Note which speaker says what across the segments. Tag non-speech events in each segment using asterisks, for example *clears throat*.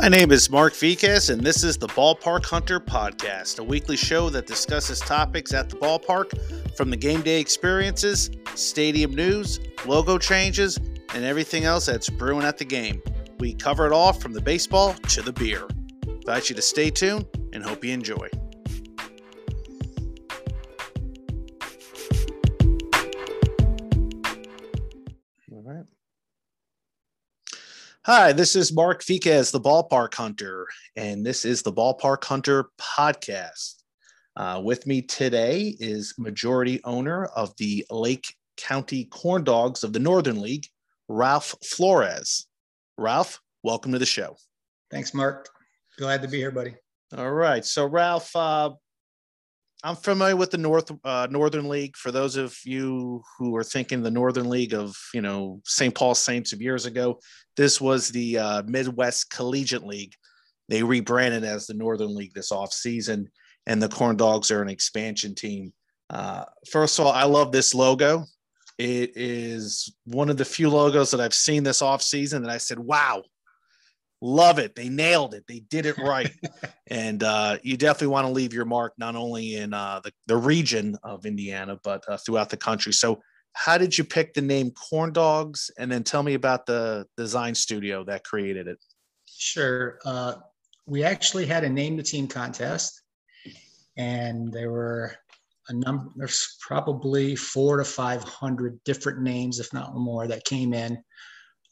Speaker 1: My name is Mark Viquez, and this is the Ballpark Hunter Podcast, a weekly show that discusses topics at the ballpark from the game day experiences, stadium news, logo changes, and everything else that's brewing at the game. We cover it all from the baseball to the beer. Invite you to stay tuned and hope you enjoy. Hi, this is Mark Viquez, the Ballpark Hunter, and this is the Ballpark Hunter podcast. Uh, with me today is majority owner of the Lake County Corn Dogs of the Northern League, Ralph Flores. Ralph, welcome to the show.
Speaker 2: Thanks, Mark. Glad to be here, buddy.
Speaker 1: All right. So, Ralph, uh, I'm familiar with the North uh, Northern League. For those of you who are thinking the Northern League of you know St. Paul Saints of years ago, this was the uh, Midwest Collegiate League. They rebranded as the Northern League this off season, and the Corn Dogs are an expansion team. Uh, first of all, I love this logo. It is one of the few logos that I've seen this off season that I said, "Wow, love it. They nailed it. They did it right. *laughs* And uh, you definitely want to leave your mark not only in uh, the, the region of indiana but uh, throughout the country. So how did you pick the name corn dogs? And then tell me about the design studio that created it.
Speaker 2: Sure. Uh, we actually had a name the team contest and there were a number there's probably four to five hundred different names if not more that came in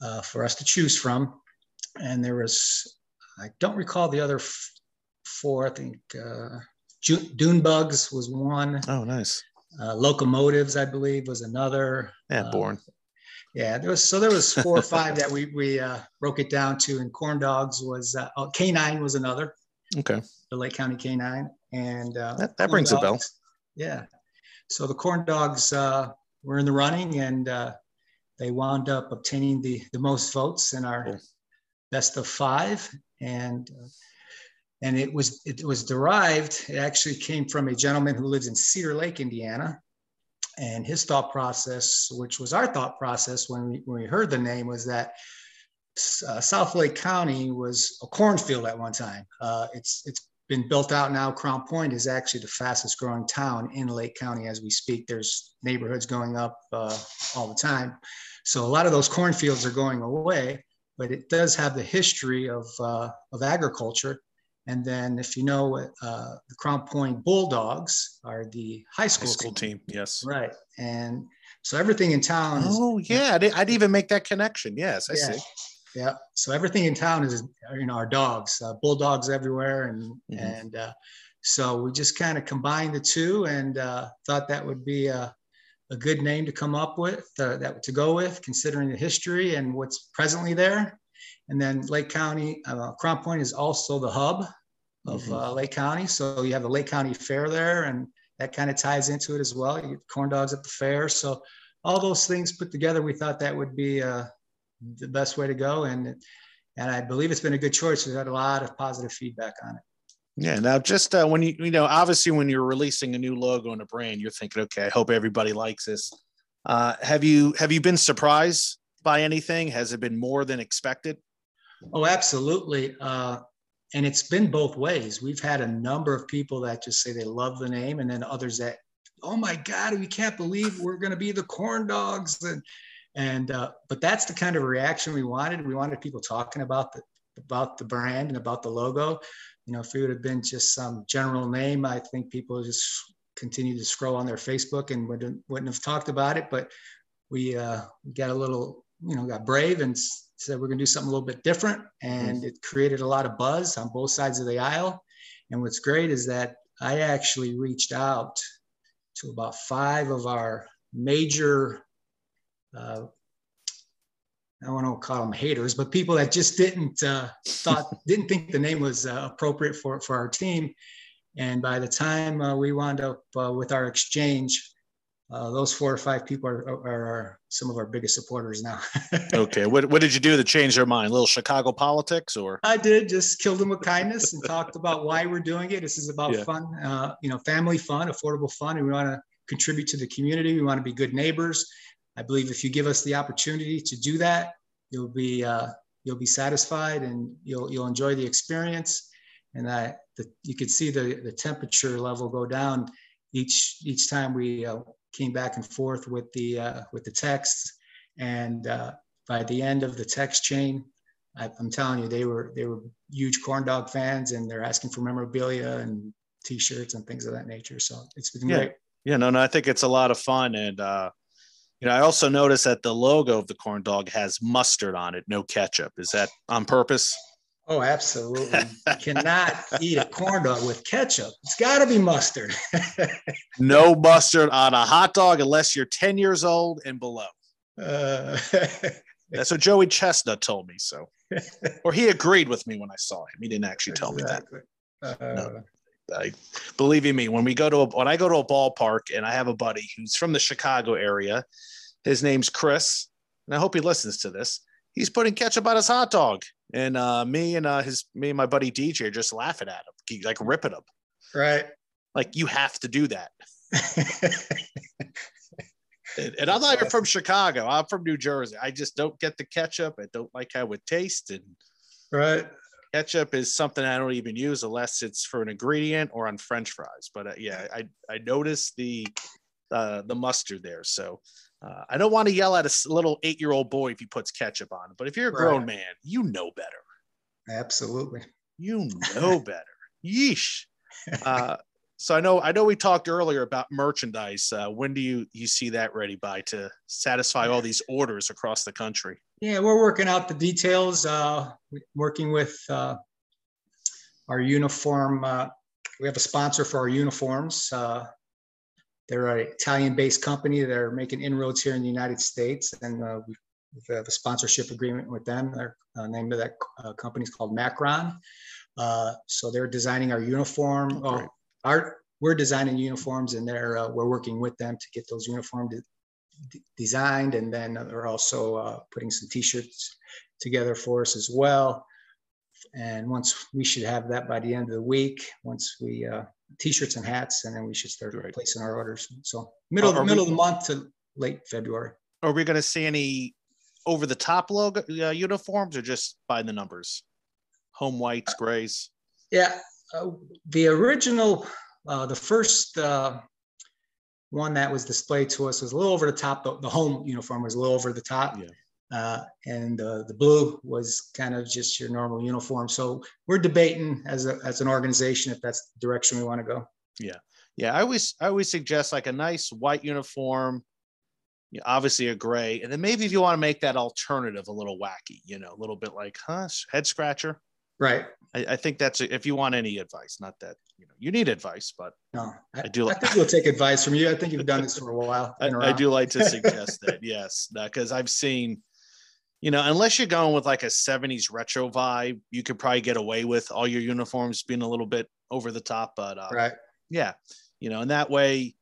Speaker 2: uh, for us to choose from and there was I don't recall the other four. I think uh, Dune Bugs was one.
Speaker 1: Oh, nice.
Speaker 2: Uh, Locomotives, I believe, was another.
Speaker 1: Yeah, uh, born.
Speaker 2: Yeah, there was so there was four or five that we we uh, broke it down to, and Corn Dogs was uh, oh, K9 was another.
Speaker 1: Okay.
Speaker 2: The Lake County K9, and uh,
Speaker 1: that, that brings dogs, a bell.
Speaker 2: Yeah. So the Corn Dogs uh, were in the running, and uh, they wound up obtaining the the most votes in our cool best of five, and uh, and it was it was derived. It actually came from a gentleman who lives in Cedar Lake, Indiana, and his thought process, which was our thought process when we when we heard the name, was that uh, South Lake County was a cornfield at one time. Uh, it's it's been built out now. Crown Point is actually the fastest growing town in Lake County as we speak. There's neighborhoods going up uh, all the time. So a lot of those cornfields are going away but it does have the history of, uh, of agriculture. And then, if you know, uh, the Crown Point Bulldogs are the high school,
Speaker 1: high school team. team. Yes.
Speaker 2: Right. And so everything in town.
Speaker 1: Oh, yeah. I'd, I'd, even make that connection. Yes, I
Speaker 2: yeah.
Speaker 1: see.
Speaker 2: Yeah. So everything in town is, you know, our dogs, uh, bulldogs everywhere. And, mm-hmm. and uh, so we just kind of combined the two and uh, thought that would be a, a good name to come up with uh, that to go with, considering the history and what's presently there. And then Lake County, uh, Crown Point is also the hub of mm-hmm. uh, Lake County. So you have the Lake County Fair there, and that kind of ties into it as well. You get corn dogs at the fair. So all those things put together, we thought that would be uh, the best way to go. And and I believe it's been a good choice. We've had a lot of positive feedback on it.
Speaker 1: Yeah. Now, just uh, when you you know, obviously, when you're releasing a new logo and a brand, you're thinking, okay, I hope everybody likes this. Uh, have you have you been surprised by anything? Has it been more than expected?
Speaker 2: Oh, absolutely. Uh, and it's been both ways. We've had a number of people that just say they love the name, and then others that, oh my God, we can't believe we're going to be the corn dogs. And and uh, but that's the kind of reaction we wanted. We wanted people talking about the about the brand and about the logo. You know, if it would have been just some general name, I think people just continue to scroll on their Facebook and wouldn't wouldn't have talked about it. But we uh, got a little, you know, got brave and said we're going to do something a little bit different, and it created a lot of buzz on both sides of the aisle. And what's great is that I actually reached out to about five of our major uh, I don't want to call them haters, but people that just didn't uh, thought didn't think the name was uh, appropriate for for our team. And by the time uh, we wound up uh, with our exchange, uh, those four or five people are, are, are, some of our biggest supporters now. *laughs*
Speaker 1: okay, what what did you do to change their mind? A little Chicago politics, or
Speaker 2: I did just killed them with kindness and talked about why we're doing it. This is about yeah. fun, uh, you know, family fun, affordable fun, and we want to contribute to the community. We want to be good neighbors I believe if you give us the opportunity to do that, you'll be uh, you'll be satisfied and you'll you'll enjoy the experience. And that the, you could see the the temperature level go down each each time we uh, came back and forth with the uh, with the texts. And uh, by the end of the text chain, I, am telling you, they were they were huge corn dog fans, and they're asking for memorabilia and T-shirts and things of that nature. So it's been
Speaker 1: yeah.
Speaker 2: great.
Speaker 1: Yeah, no, no, I think it's a lot of fun, and uh, you know, I also noticed that the logo of the corn dog has mustard on it, no ketchup. Is that on purpose?
Speaker 2: Oh, absolutely. you cannot eat a corn dog with ketchup. It's got to be mustard. *laughs*
Speaker 1: no mustard on a hot dog unless you're 10 years old and below. Uh, *laughs* That's what Joey Chestnut told me. So, *laughs* or he agreed with me when I saw him. He didn't actually tell exactly. me that. Uh, no. I, believe you me, when we go to a, when I go to a ballpark and I have a buddy who's from the Chicago area, his name's Chris, and I hope he listens to this. He's putting ketchup on his hot dog, and uh, me and uh, his me and my buddy DJ are just laughing at him, like ripping him.
Speaker 2: Right.
Speaker 1: Like you have to do that. *laughs* and, and I'm not even from Chicago. I'm from New Jersey. I just don't get the ketchup. I don't like how it tastes. And
Speaker 2: right.
Speaker 1: Ketchup is something I don't even use unless it's for an ingredient or on French fries. But uh, yeah, I I noticed the uh, the mustard there. So uh, I don't want to yell at a little eight year old boy if he puts ketchup on. But if you're a grown right. man, you know better.
Speaker 2: Absolutely.
Speaker 1: You know *laughs* better. Yeesh. Uh, so I know I know we talked earlier about merchandise. Uh, when do you you see that ready by to satisfy all these orders across the country?
Speaker 2: Yeah, we're working out the details. Uh, working with uh, our uniform. Uh, we have a sponsor for our uniforms. Uh, they're an Italian-based company. They're making inroads here in the United States, and uh, we have a sponsorship agreement with them. Their name of that company is called Macron. so they're designing our uniform. Oh, our we're designing uniforms and they're uh, we're working with them to get those uniforms de- designed and then they're also uh, putting some t-shirts together for us as well. And once we should have that by the end of the week once we uh, t-shirts and hats and then we should start right. placing our orders. So middle middle we, of the month to late february.
Speaker 1: Are we going to see any over the top logo uh, uniforms or just by the numbers? Home whites grays?
Speaker 2: Yeah uh, the original, uh, the first uh, one that was displayed to us was a little over the top. The, the home uniform was a little over the top. Yeah. Uh, and uh, the blue was kind of just your normal uniform. So we're debating as, a, as an organization if that's the direction we want to go.
Speaker 1: Yeah, yeah. I always I always suggest like a nice white uniform, you know, obviously a gray, and then maybe if you want to make that alternative a little wacky, you know, a little bit like huh, head scratcher.
Speaker 2: Right.
Speaker 1: I, I think that's if you want any advice, not that you know you need advice, but
Speaker 2: no, I, I do. Like, I think we'll take advice from you. I think you've done this for a while.
Speaker 1: I, I, do like to suggest *laughs* that, yes, because I've seen, you know, unless you're going with like a '70s retro vibe, you could probably get away with all your uniforms being a little bit over the top. But uh,
Speaker 2: right,
Speaker 1: yeah, you know, and that way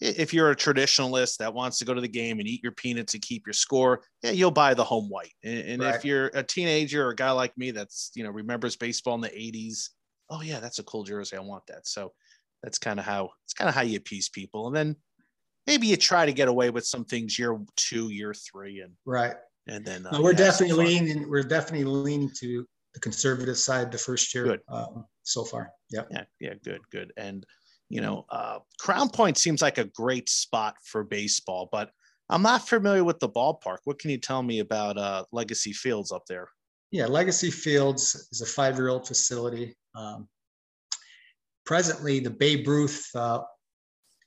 Speaker 1: if you're a traditionalist that wants to go to the game and eat your peanuts and keep your score, yeah, you'll buy the home white. And, and right. if you're a teenager or a guy like me that's you know remembers baseball in the '80s, oh yeah, that's a cool jersey. I want that. So that's kind of how it's kind of how you appease people. And then maybe you try to get away with some things year two, year three, and
Speaker 2: right.
Speaker 1: And then
Speaker 2: uh, no, we're definitely leaning. We're definitely leaning to the conservative side the first year um, so far. Yep.
Speaker 1: Yeah. Yeah. Good. Good. And you know, uh, Crown Point seems like a great spot for baseball, but I'm not familiar with the ballpark. What can you tell me about uh, Legacy Fields up there?
Speaker 2: Yeah, Legacy Fields is a five-year-old facility. Um, presently, the Babe Ruth uh,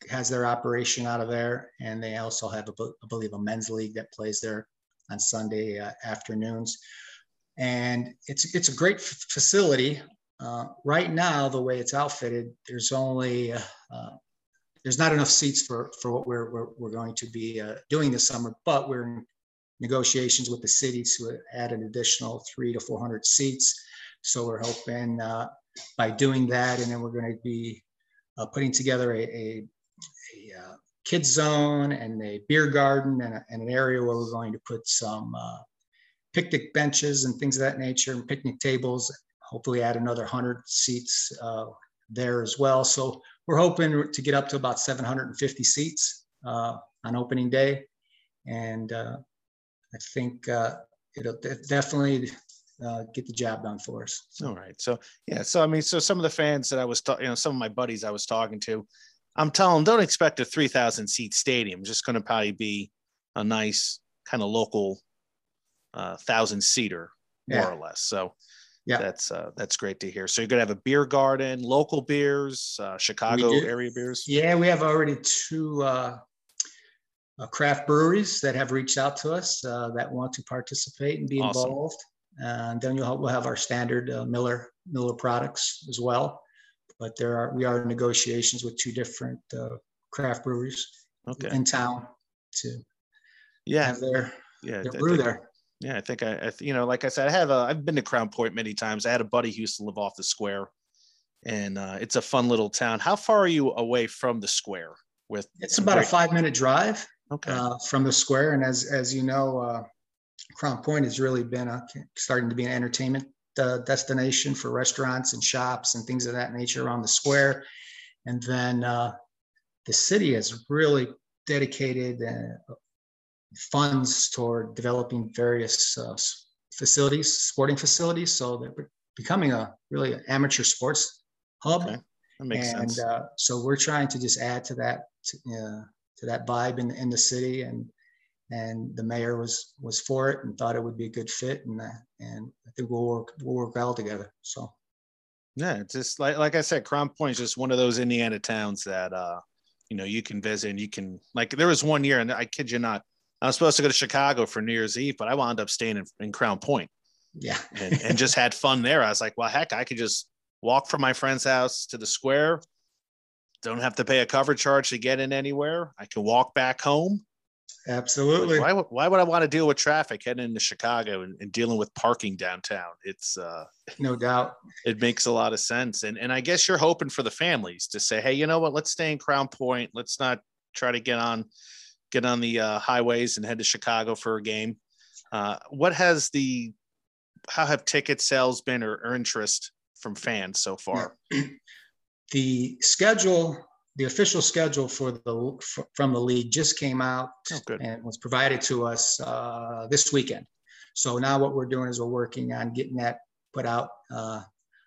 Speaker 2: has their operation out of there, and they also have, a, I believe, a men's league that plays there on Sunday uh, afternoons. And it's it's a great f- facility. Uh, right now, the way it's outfitted, there's only uh, uh, there's not enough seats for for what we're we're, we're going to be uh, doing this summer. But we're in negotiations with the city to add an additional three to 400 seats. So we're hoping uh, by doing that, and then we're going to be putting together a, a, a kids zone and a beer garden and, a, and, an area where we're going to put some uh, picnic benches and things of that nature and picnic tables hopefully add another 100 seats uh, there as well. So we're hoping to get up to about 750 seats uh, on opening day. And uh, I think uh, it'll definitely, uh, get the job done for us.
Speaker 1: All right. So yeah. So I mean, so some of the fans that I was, ta- you know, some of my buddies I was talking to, I'm telling them don't expect a 3,000 seat stadium. It's just going to probably be a nice kind of local uh, thousand seater, more yeah. or less. So yeah, that's uh, that's great to hear. So you're gonna have a beer garden, local beers, uh, Chicago area beers.
Speaker 2: Yeah, we have already two uh, uh, craft breweries that have reached out to us uh, that want to participate and be awesome. involved. And then you'll have, we'll have our standard uh, Miller Miller products as well. But there are we are in negotiations with two different uh, craft breweries okay. in town to
Speaker 1: yeah
Speaker 2: have their
Speaker 1: yeah
Speaker 2: their brew there.
Speaker 1: Yeah, I think I, I, you know, like I said, I have a, I've been to Crown Point many times. I had a buddy who used to live off the square, and uh, it's a fun little town. How far are you away from the square? With
Speaker 2: it's about a five minute drive.
Speaker 1: Okay.
Speaker 2: Uh, from the square, and as as you know, uh, Crown Point has really been a, starting to be an entertainment uh, destination for restaurants and shops and things of that nature around the square. And then uh, the city has really dedicated uh, funds toward developing various uh, facilities, sporting facilities. So they're becoming a really amateur sports hub. Okay.
Speaker 1: That makes
Speaker 2: and,
Speaker 1: sense.
Speaker 2: Uh, so we're trying to just add to that to, uh, to that vibe in in the city, and and the mayor was was for it and thought it would be a good fit, and uh, and I think we'll work we'll work well together. So.
Speaker 1: Yeah, it's just like like I said, Crown Point is just one of those Indiana towns that uh, you know you can visit and you can like there was one year and I kid you not, I was supposed to go to Chicago for New Year's Eve, but I wound up staying in, in Crown Point.
Speaker 2: Yeah.
Speaker 1: and, and just had fun there. I was like, well, heck, I could just walk from my friend's house to the square. Don't have to pay a cover charge to get in anywhere. I can walk back home.
Speaker 2: Absolutely.
Speaker 1: Like, why, why would I want to deal with traffic heading into Chicago and, and, dealing with parking downtown? It's uh,
Speaker 2: no doubt.
Speaker 1: It makes a lot of sense. And and I guess you're hoping for the families to say, hey, you know what? Let's stay in Crown Point. Let's not try to get on get on the uh, highways and head to Chicago for a game. Uh, what has the how have ticket sales been or, or interest from fans so far? *clears throat*
Speaker 2: The schedule, the official schedule for the from the league just came out
Speaker 1: oh,
Speaker 2: and was provided to us uh, this weekend. So now what we're doing is we're working on getting that put out uh,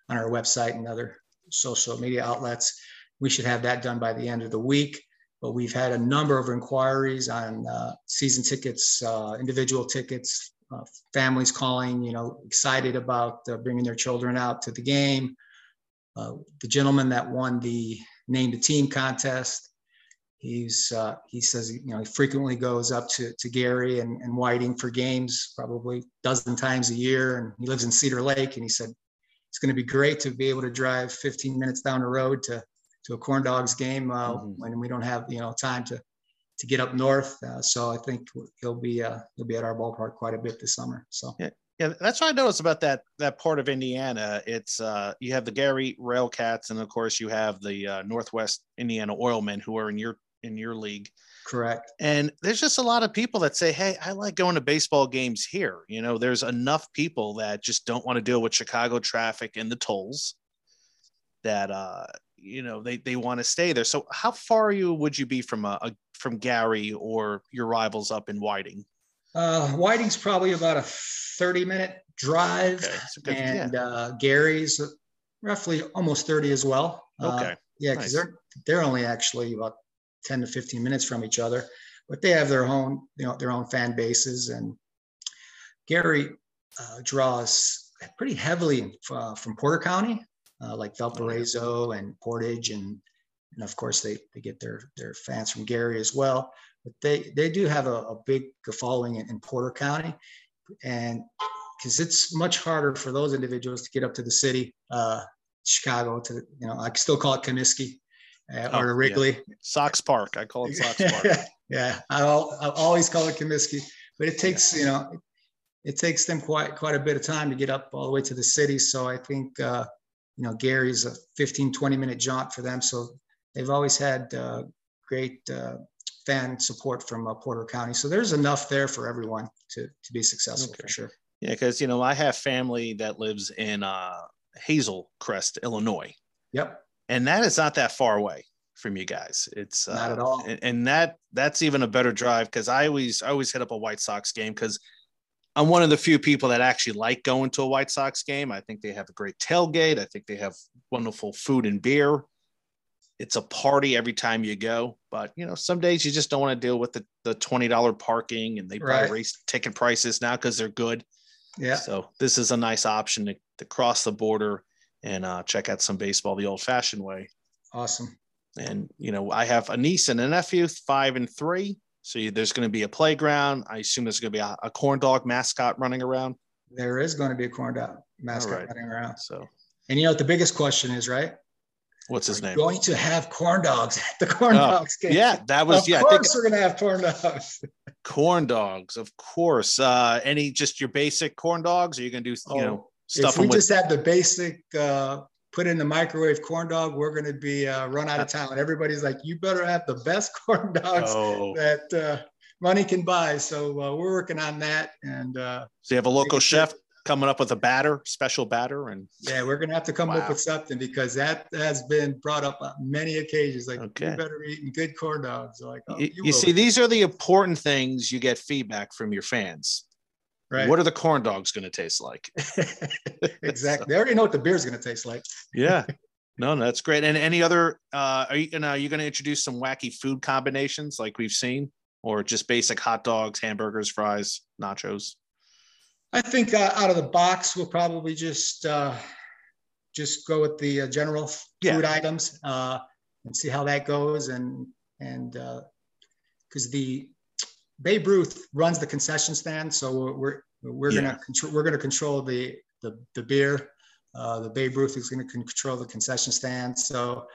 Speaker 2: on our website and other social media outlets. We should have that done by the end of the week but we've had a number of inquiries on uh, season tickets, uh, individual tickets, uh, families calling, you know, excited about uh, bringing their children out to the game. Uh, the gentleman that won the name the team contest, he's uh, he says you know he frequently goes up to, to Gary and, and Whiting for games, probably a dozen times a year, and he lives in Cedar Lake, and he said it's going to be great to be able to drive 15 minutes down the road to to a corn dogs game uh, mm-hmm. when we don't have you know time to to get up north. Uh, so I think he'll be uh, he'll be at our ballpark quite a bit this summer. So
Speaker 1: yeah, yeah, that's what I noticed about that that part of Indiana. It's uh, you have the Gary Railcats, and of course you have the uh, Northwest Indiana Oilmen, who are in your in your league.
Speaker 2: Correct.
Speaker 1: And there's just a lot of people that say, "Hey, I like going to baseball games here." You know, there's enough people that just don't want to deal with Chicago traffic and the tolls. That uh, you know they they want to stay there. So how far you would you be from a, a from Gary or your rivals up in Whiting?
Speaker 2: Uh, Whiting's probably about a 30 minute drive, okay. good, and yeah. uh, Gary's roughly almost 30 as well.
Speaker 1: Uh, okay. Uh,
Speaker 2: yeah, because nice. they're they're only actually about 10 to 15 minutes from each other, but they have their own you know their own fan bases, and Gary uh, draws pretty heavily uh, from Porter County uh, like Valparaiso and Portage, and and of course they they get their their fans from Gary as well. But they they do have a, a big following in, in Porter County, and because it's much harder for those individuals to get up to the city, uh, Chicago, to you know I still call it Comiskey. Uh, oh, or Wrigley.
Speaker 1: Yeah. Sox Park. I call it *laughs* Sox Park.
Speaker 2: yeah, I I always call it Comiskey, but it takes yeah. you know it, it, takes them quite quite a bit of time to get up all the way to the city. So I think uh, you know, Gary's a 15, 20 minute jaunt for them. So they've always had uh, great uh, fan support from uh, Porter County. So there's enough there for everyone to, to be successful okay. for sure.
Speaker 1: Yeah, because, you know, I have family that lives in uh, Hazel Crest, Illinois.
Speaker 2: Yep.
Speaker 1: And that is not that far away from you guys. It's
Speaker 2: not at all.
Speaker 1: And, and that that's even a better drive because I always I always hit up a White Sox game because I'm one of the few people that actually like going to a White Sox game. I think they have a great tailgate. I think they have wonderful food and beer. It's a party every time you go, but you know, some days you just don't want to deal with the, the $20 parking and they right. raise ticket prices now because they're good.
Speaker 2: Yeah.
Speaker 1: So this is a nice option to, to cross the border and uh, check out some baseball the old fashioned way.
Speaker 2: Awesome.
Speaker 1: And, you know, I have a niece and a nephew, five and three. So you, there's going to be a playground. I assume there's going to be a, a, corn dog mascot running around.
Speaker 2: There is going to be a corn dog mascot right. running around.
Speaker 1: So,
Speaker 2: and you know what the biggest question is, right?
Speaker 1: What's his name?
Speaker 2: Going to have corn dogs at the corn oh, dogs game.
Speaker 1: Yeah, that was.
Speaker 2: Of
Speaker 1: yeah,
Speaker 2: of course, we're going to have corn dogs. *laughs*
Speaker 1: corn dogs, of course. Uh, any just your basic corn dogs? Are you going to do you oh, know stuff?
Speaker 2: If we just have the basic uh, put in the microwave corn dog, we're going to be uh, run out of town. Everybody's like, you better have the best *laughs* corn dogs oh. that uh, money can buy. So uh, we're working on that. And uh,
Speaker 1: so you have a local chef coming up with a batter, special batter, and
Speaker 2: yeah, we're going to have to come wow. up with something because that has been brought up on many occasions. Like, okay. you better be eating good corn dogs. Like,
Speaker 1: oh, you, you, you see, these are the important things you get feedback from your fans. Right. What are the corn dogs going to taste like? *laughs* *laughs*
Speaker 2: exactly. so, they already know what the beer is going to taste like.
Speaker 1: yeah. No, *laughs* no, that's great. And any other? Uh, are you gonna are you going to introduce some wacky food combinations like we've seen, or just basic hot dogs, hamburgers, fries, nachos?
Speaker 2: I think uh, out of the box, we'll probably just uh, just go with the uh, general food yeah. items uh, and see how that goes, and and because uh, the Babe Ruth runs the concession stand, so we're we're yeah. gonna control we're gonna control the the, the beer. Uh, the Babe Ruth is going to control the concession stand. So,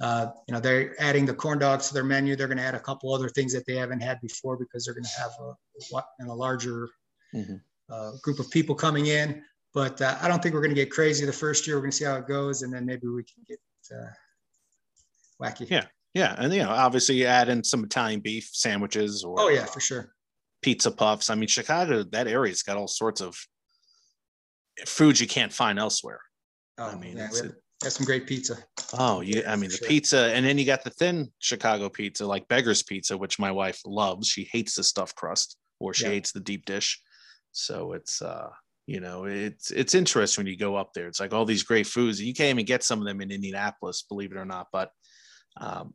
Speaker 2: uh, you know, they're adding the corn dogs to their menu. They're going to add a couple other things that they haven't had before because they're going to have a, in a larger mm-hmm. uh, group of people coming in. But uh, I don't think we're going to get crazy the first year. We're going to see how it goes, and then maybe we can get uh, wacky.
Speaker 1: Yeah. Yeah, and you know, obviously you add in some Italian beef sandwiches or
Speaker 2: oh yeah, for sure.
Speaker 1: Pizza puffs. I mean, Chicago, that area's got all sorts of foods you can't find elsewhere.
Speaker 2: Oh, I mean, yeah, have, some great pizza.
Speaker 1: Oh, yeah. I mean the sure. pizza, and then you got the thin Chicago pizza, like Beggar's Pizza, which my wife loves. She hates the stuffed crust, or she yeah. hates the deep dish. So it's uh, you know, it's it's interesting when you go up there. It's like all these great foods. You can't even get some of them in Indianapolis, believe it or not. But um,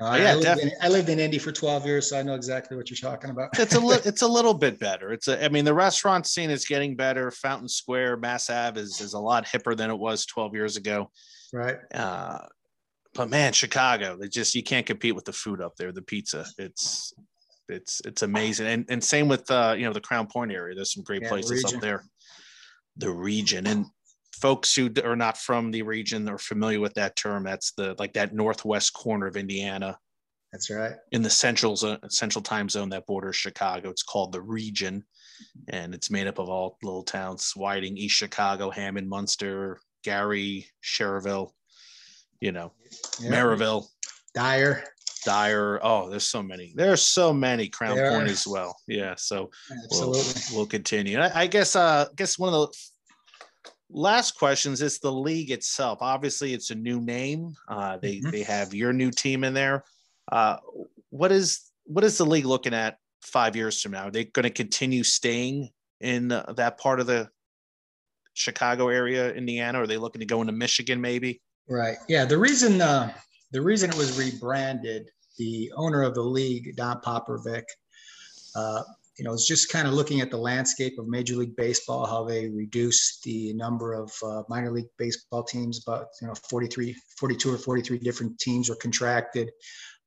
Speaker 2: I, yeah, I, lived in, I, lived in, Indy for 12 years, so I know exactly what you're talking about.
Speaker 1: it's a li- *laughs* it's a little bit better. It's a, I mean, the restaurant scene is getting better. Fountain Square, Mass Ave is, is a lot hipper than it was 12 years ago.
Speaker 2: Right.
Speaker 1: Uh, but man, Chicago, they just you can't compete with the food up there. The pizza, it's it's it's amazing. And and same with uh, you know the Crown Point area. There's some great yeah, places up there. The region and folks who are not from the region are familiar with that term. That's the like that northwest corner of Indiana.
Speaker 2: That's right.
Speaker 1: In the central zone, central time zone that borders Chicago, it's called the region, and it's made up of all little towns: Whiting, East Chicago, Hammond, Munster, Gary, Schererville, you know, yeah. Merrillville,
Speaker 2: Dyer.
Speaker 1: Dyer. Oh, there's so many. There's so many Crown there Point are. as well. Yeah. So Absolutely. We'll, we'll continue. I, I guess. Uh, I guess one of the last questions is the league itself. Obviously, it's a new name. Uh, they mm-hmm. they have your new team in there. Uh, what is what is the league looking at five years from now? Are they going to continue staying in uh, that part of the Chicago area, Indiana? Or are they looking to go into Michigan, maybe?
Speaker 2: Right. Yeah. The reason uh, the reason it was rebranded, the owner of the league, Don Popovic, uh, you know, it's just kind of looking at the landscape of Major League Baseball, how they reduced the number of uh, minor league baseball teams, about, you know, 43, 42 or 43 different teams were contracted.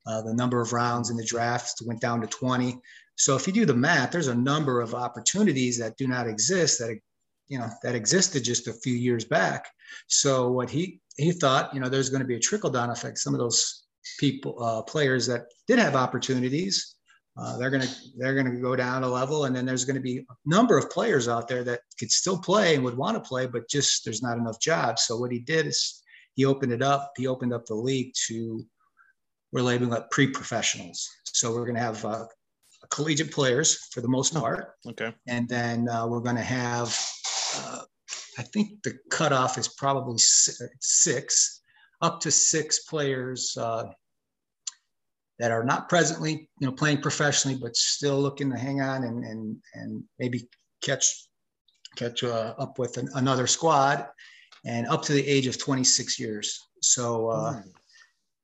Speaker 2: Uh, the number of rounds in the draft went down to 20. So if you do the math, there's a number of opportunities that do not exist that, you know, that existed just a few years back. So what he, he thought, you know, there's going to be a trickle down effect. Some of those people, uh, players that did have opportunities, uh, they're gonna they're gonna go down a level, and then there's going to be a number of players out there that could still play and would want to play, but just there's not enough jobs. So what he did is he opened it up. He opened up the league to we're labeling it pre-professionals. So we're going to have uh, collegiate players for the most oh, part.
Speaker 1: Okay.
Speaker 2: And then uh, we're going to have, uh, I think the cutoff is probably six, up to six players uh, that are not presently, you know, playing professionally, but still looking to hang on and and and maybe catch catch uh, up with an, another squad, and up to the age of 26 years. So uh, mm.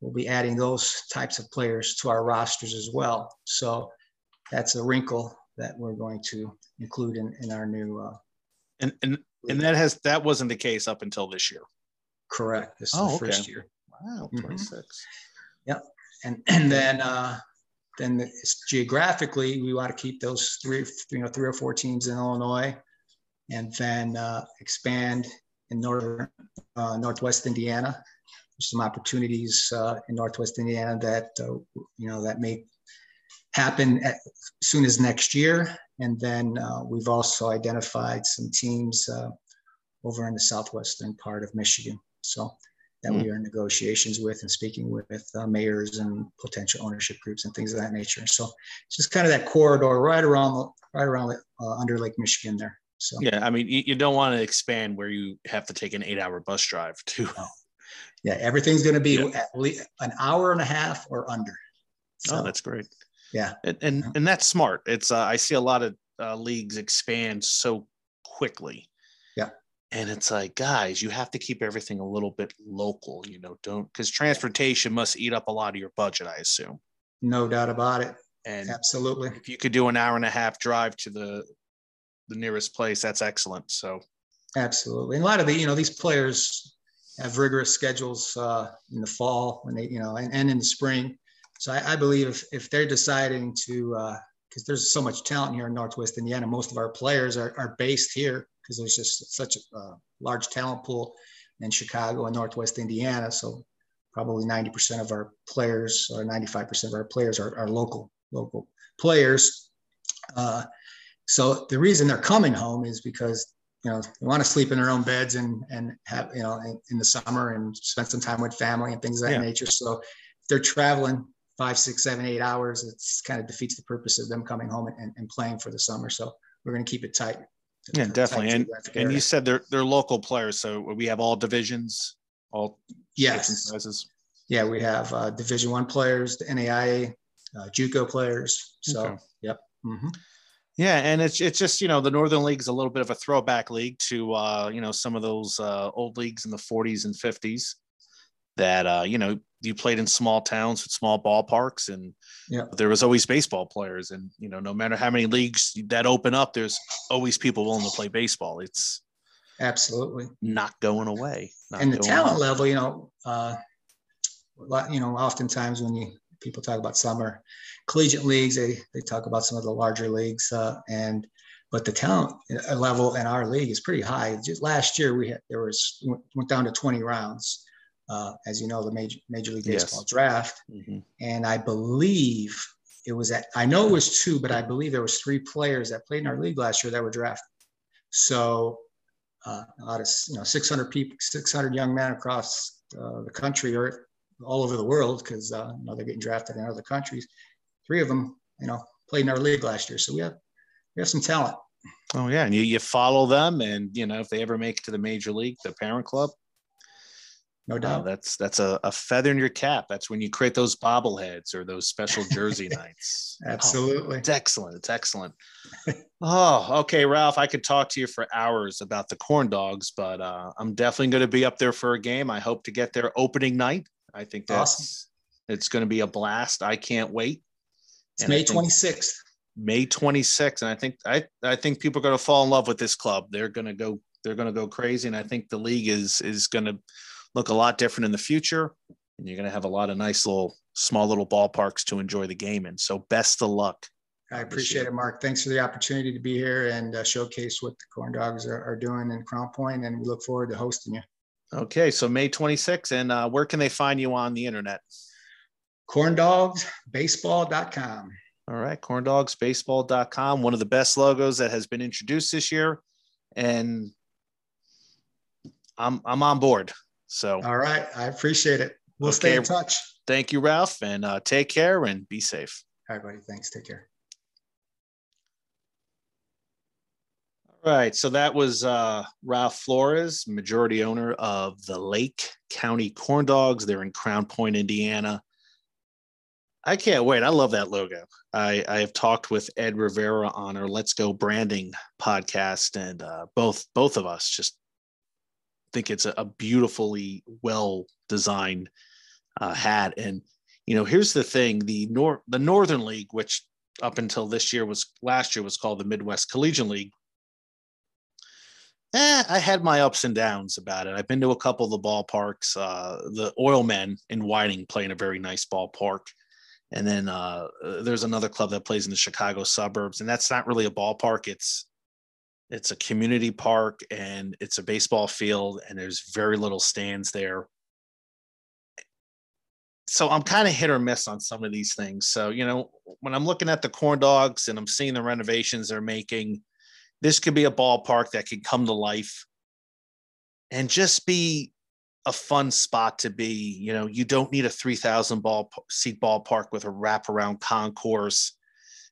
Speaker 2: we'll be adding those types of players to our rosters as well. So that's a wrinkle that we're going to include in, in our new. Uh,
Speaker 1: and and and that has that wasn't the case up until this year.
Speaker 2: Correct. This is oh, the first year.
Speaker 1: Wow, 26. Mm-hmm.
Speaker 2: Yep. And *clears throat* and then uh, then geographically we want to keep those three you know three or four teams in Illinois, and then uh, expand in northern uh, Northwest Indiana. There's some opportunities uh, in Northwest Indiana that uh, you know that may happen as soon as next year. And then uh, we've also identified some teams over in the southwestern part of Michigan. So that mm. we are in negotiations with and speaking with uh, mayors and potential ownership groups and things of that nature. So it's just kind of that corridor right around the, right around uh, under Lake Michigan there. So
Speaker 1: yeah, I mean, you, you don't want to expand where you have to take an eight-hour bus drive to. No.
Speaker 2: Yeah, everything's going to be yeah. at least an hour and a half or under.
Speaker 1: So, oh, that's great.
Speaker 2: Yeah,
Speaker 1: and and, and that's smart. It's uh, I see a lot of uh, leagues expand so quickly. And it's like, guys, you have to keep everything a little bit local. You know, don't because transportation must eat up a lot of your budget. I assume.
Speaker 2: No doubt about it. And absolutely,
Speaker 1: if you could do an hour and a half drive to the the nearest place, that's excellent. So.
Speaker 2: Absolutely, and a lot of the you know these players have rigorous schedules uh, in the fall when they you know and, and in the spring so I, I believe if, if they're deciding to, because uh, there's so much talent here in Northwest Indiana, most of our players are, are based here because there's just such a uh, large talent pool in Chicago and Northwest Indiana. So probably 90% of our players or 95% of our players are, are local, local players. Uh, so the reason they're coming home is because you know they want to sleep in their own beds and and have you know in, in the summer and spend some time with family and things of that yeah. nature. So if they're traveling five, six, seven, eight hours, it's kind of defeats the purpose of them coming home and, and playing for the summer. So we're going to keep it tight.
Speaker 1: Yeah, definitely. and and you said they're they're local players, so we have all divisions, all
Speaker 2: yes sizes. Yeah, we have uh, Division One players, the NAIA, uh, JUCO players. So, okay. yep. Mm-hmm.
Speaker 1: Yeah, and it's it's just you know the Northern League is a little bit of a throwback league to uh, you know some of those uh, old leagues in the 40s and 50s that uh, you know you played in small towns with small ballparks and
Speaker 2: yeah.
Speaker 1: there was always baseball players. And you know no matter how many leagues that open up there's always people willing to play baseball. It's
Speaker 2: absolutely.
Speaker 1: not going away
Speaker 2: not and the talent away. level you know uh you know oftentimes when you people talk about summer collegiate leagues they they talk about some of the larger leagues uh, and but the talent uh, level in our league is pretty high. Just last year we had there was went down to 20 rounds uh, as you know, the Major, Major League Baseball yes. draft. Mm-hmm. And I believe it was at, I know it was two, but I believe there was three players that played in our league last year that were drafted. So uh, a lot of, you know, 600 people, 600 young men across uh, the country or all over the world, because uh, you know, they're getting drafted in other countries. Three of them, you know, played in our league last year. So we have, we have some talent.
Speaker 1: Oh yeah. And you, you follow them and, you know, if they ever make it to the major league, the parent club,
Speaker 2: no doubt.
Speaker 1: that's that's a, a, feather in your cap. That's when you create those bobbleheads or those special jersey *laughs* nights.
Speaker 2: Absolutely.
Speaker 1: Oh, it's excellent. It's excellent. oh, okay, Ralph. I could talk to you for hours about the corn dogs, but uh, I'm definitely going to be up there for a game. I hope to get there opening night. I think that's awesome. it's going to be a blast. I can't wait.
Speaker 2: It's and May 26th.
Speaker 1: May 26th, and I think I I think people are going to fall in love with this club. They're going to go they're going to go crazy, and I think the league is is going to look a lot different in the future. And you're going to have a lot of nice little, small little ballparks to enjoy the game in. So best of luck.
Speaker 2: I appreciate it, Mark. Thanks for the opportunity to be here and uh, showcase what the Corn Dogs are, are, doing in Crown Point, and we look forward to hosting you.
Speaker 1: Okay, so May 26th, and uh, where can they find you on the internet?
Speaker 2: Corndogsbaseball.com.
Speaker 1: All right, corndogsbaseball.com, one of the best logos that has been introduced this year, and I'm I'm on board. So,
Speaker 2: all right. I appreciate it. We'll okay. stay in touch.
Speaker 1: Thank you, Ralph, and uh, take care and be safe.
Speaker 2: All right, buddy. Thanks. Take care.
Speaker 1: All right. So that was uh, Ralph Flores, majority owner of the Lake County Corn Dogs. They're in Crown Point, Indiana. I can't wait. I love that logo. I, I have talked with Ed Rivera on our Let's Go Branding podcast, and uh, both both of us just think it's a, a beautifully well designed uh, hat. And you know, here's the thing: the Nor the Northern League, which up until this year was last year was called the Midwest Collegiate League. Eh, I had my ups and downs about it. I've been to a couple of the ballparks. Uh, the Oilmen in Whiting play in a very nice ballpark. And then uh, there's another club that plays in the Chicago suburbs, and that's not really a ballpark. It's it's a community park and it's a baseball field, and there's very little stands there. So I'm kind of hit or miss on some of these things. So you know, when I'm looking at the corn dogs and I'm seeing the renovations they're making, this could be a ballpark that could come to life and just be a fun spot to be. You know, you don't need a 3,000 ball seat ballpark with a wraparound concourse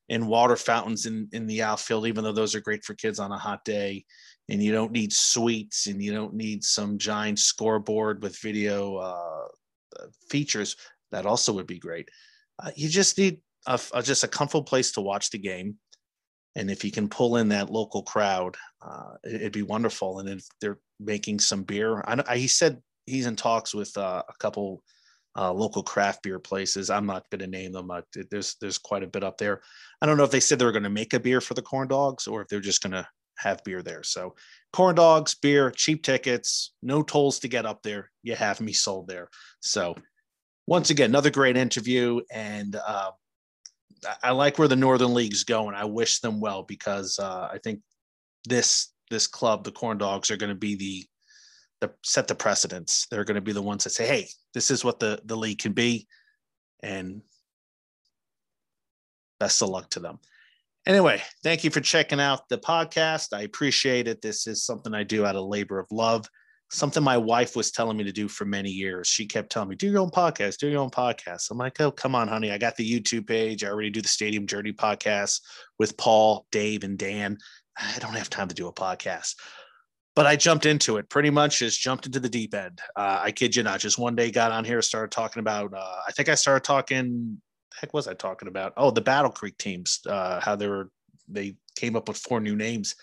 Speaker 1: and water fountains in, in the outfield, even though those are great for kids on a hot day. And you don't need suites and you don't need some giant scoreboard with video uh, features. That also would be great. Uh, you just need a, a, just a comfortable place to watch the game. And if you can pull in that local crowd, uh, it'd be wonderful. And if they're making some beer, I, I, he said he's in talks with uh, a couple uh, local craft beer places. I'm not going to name them. Uh, there's there's quite a bit up there. I don't know if they said they were going to make a beer for the corn dogs or if they're just going to have beer there. So corn dogs, beer, cheap tickets, no tolls to get up there. You have me sold there. So once again, another great interview, and uh, I like where the Northern League's going. I wish them well because uh, I think this this club, the Corn Dogs, are going to be the the set the precedents. They're going to be the ones that say, "Hey, this is what the the league can be," and best of luck to them. Anyway, thank you for checking out the podcast. I appreciate it. This is something I do out of labor of love. Something my wife was telling me to do for many years. She kept telling me, "Do your own podcast. Do your own podcast." I'm like, "Oh, come on, honey. I got the YouTube page. I already do the Stadium Journey podcast with Paul, Dave, and Dan. I don't have time to do a podcast." But I jumped into it pretty much just jumped into the deep end. Uh, I kid you not. Just one day got on here, started talking about, uh, I think I started talking, heck was I talking about? Oh, the Battle Creek teams, uh, how they were, they came up with four new names.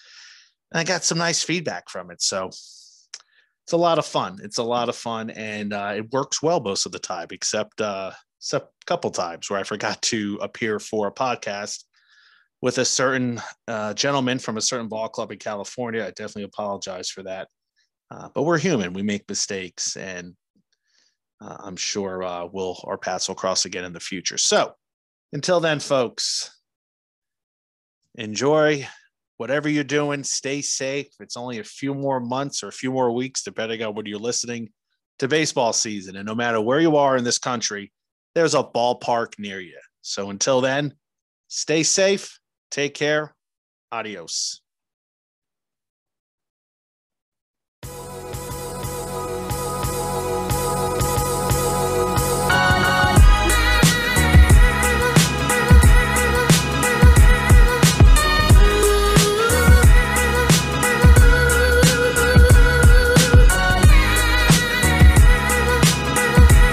Speaker 1: And I got some nice feedback from it. So it's a lot of fun. It's a lot of fun and uh, it works well most of the time, except, uh, except a couple times where I forgot to appear for a podcast with a certain uh, gentleman from a certain ball club in California. I definitely apologize for that. Uh, but we're human. We make mistakes, and uh, I'm sure uh, we'll our paths will cross again in the future. So, until then, folks, enjoy whatever you're doing. Stay safe. It's only a few more months or a few more weeks, depending on when you're listening to baseball season. And no matter where you are in this country, there's a ballpark near you. So until then, stay safe Take care. Adios.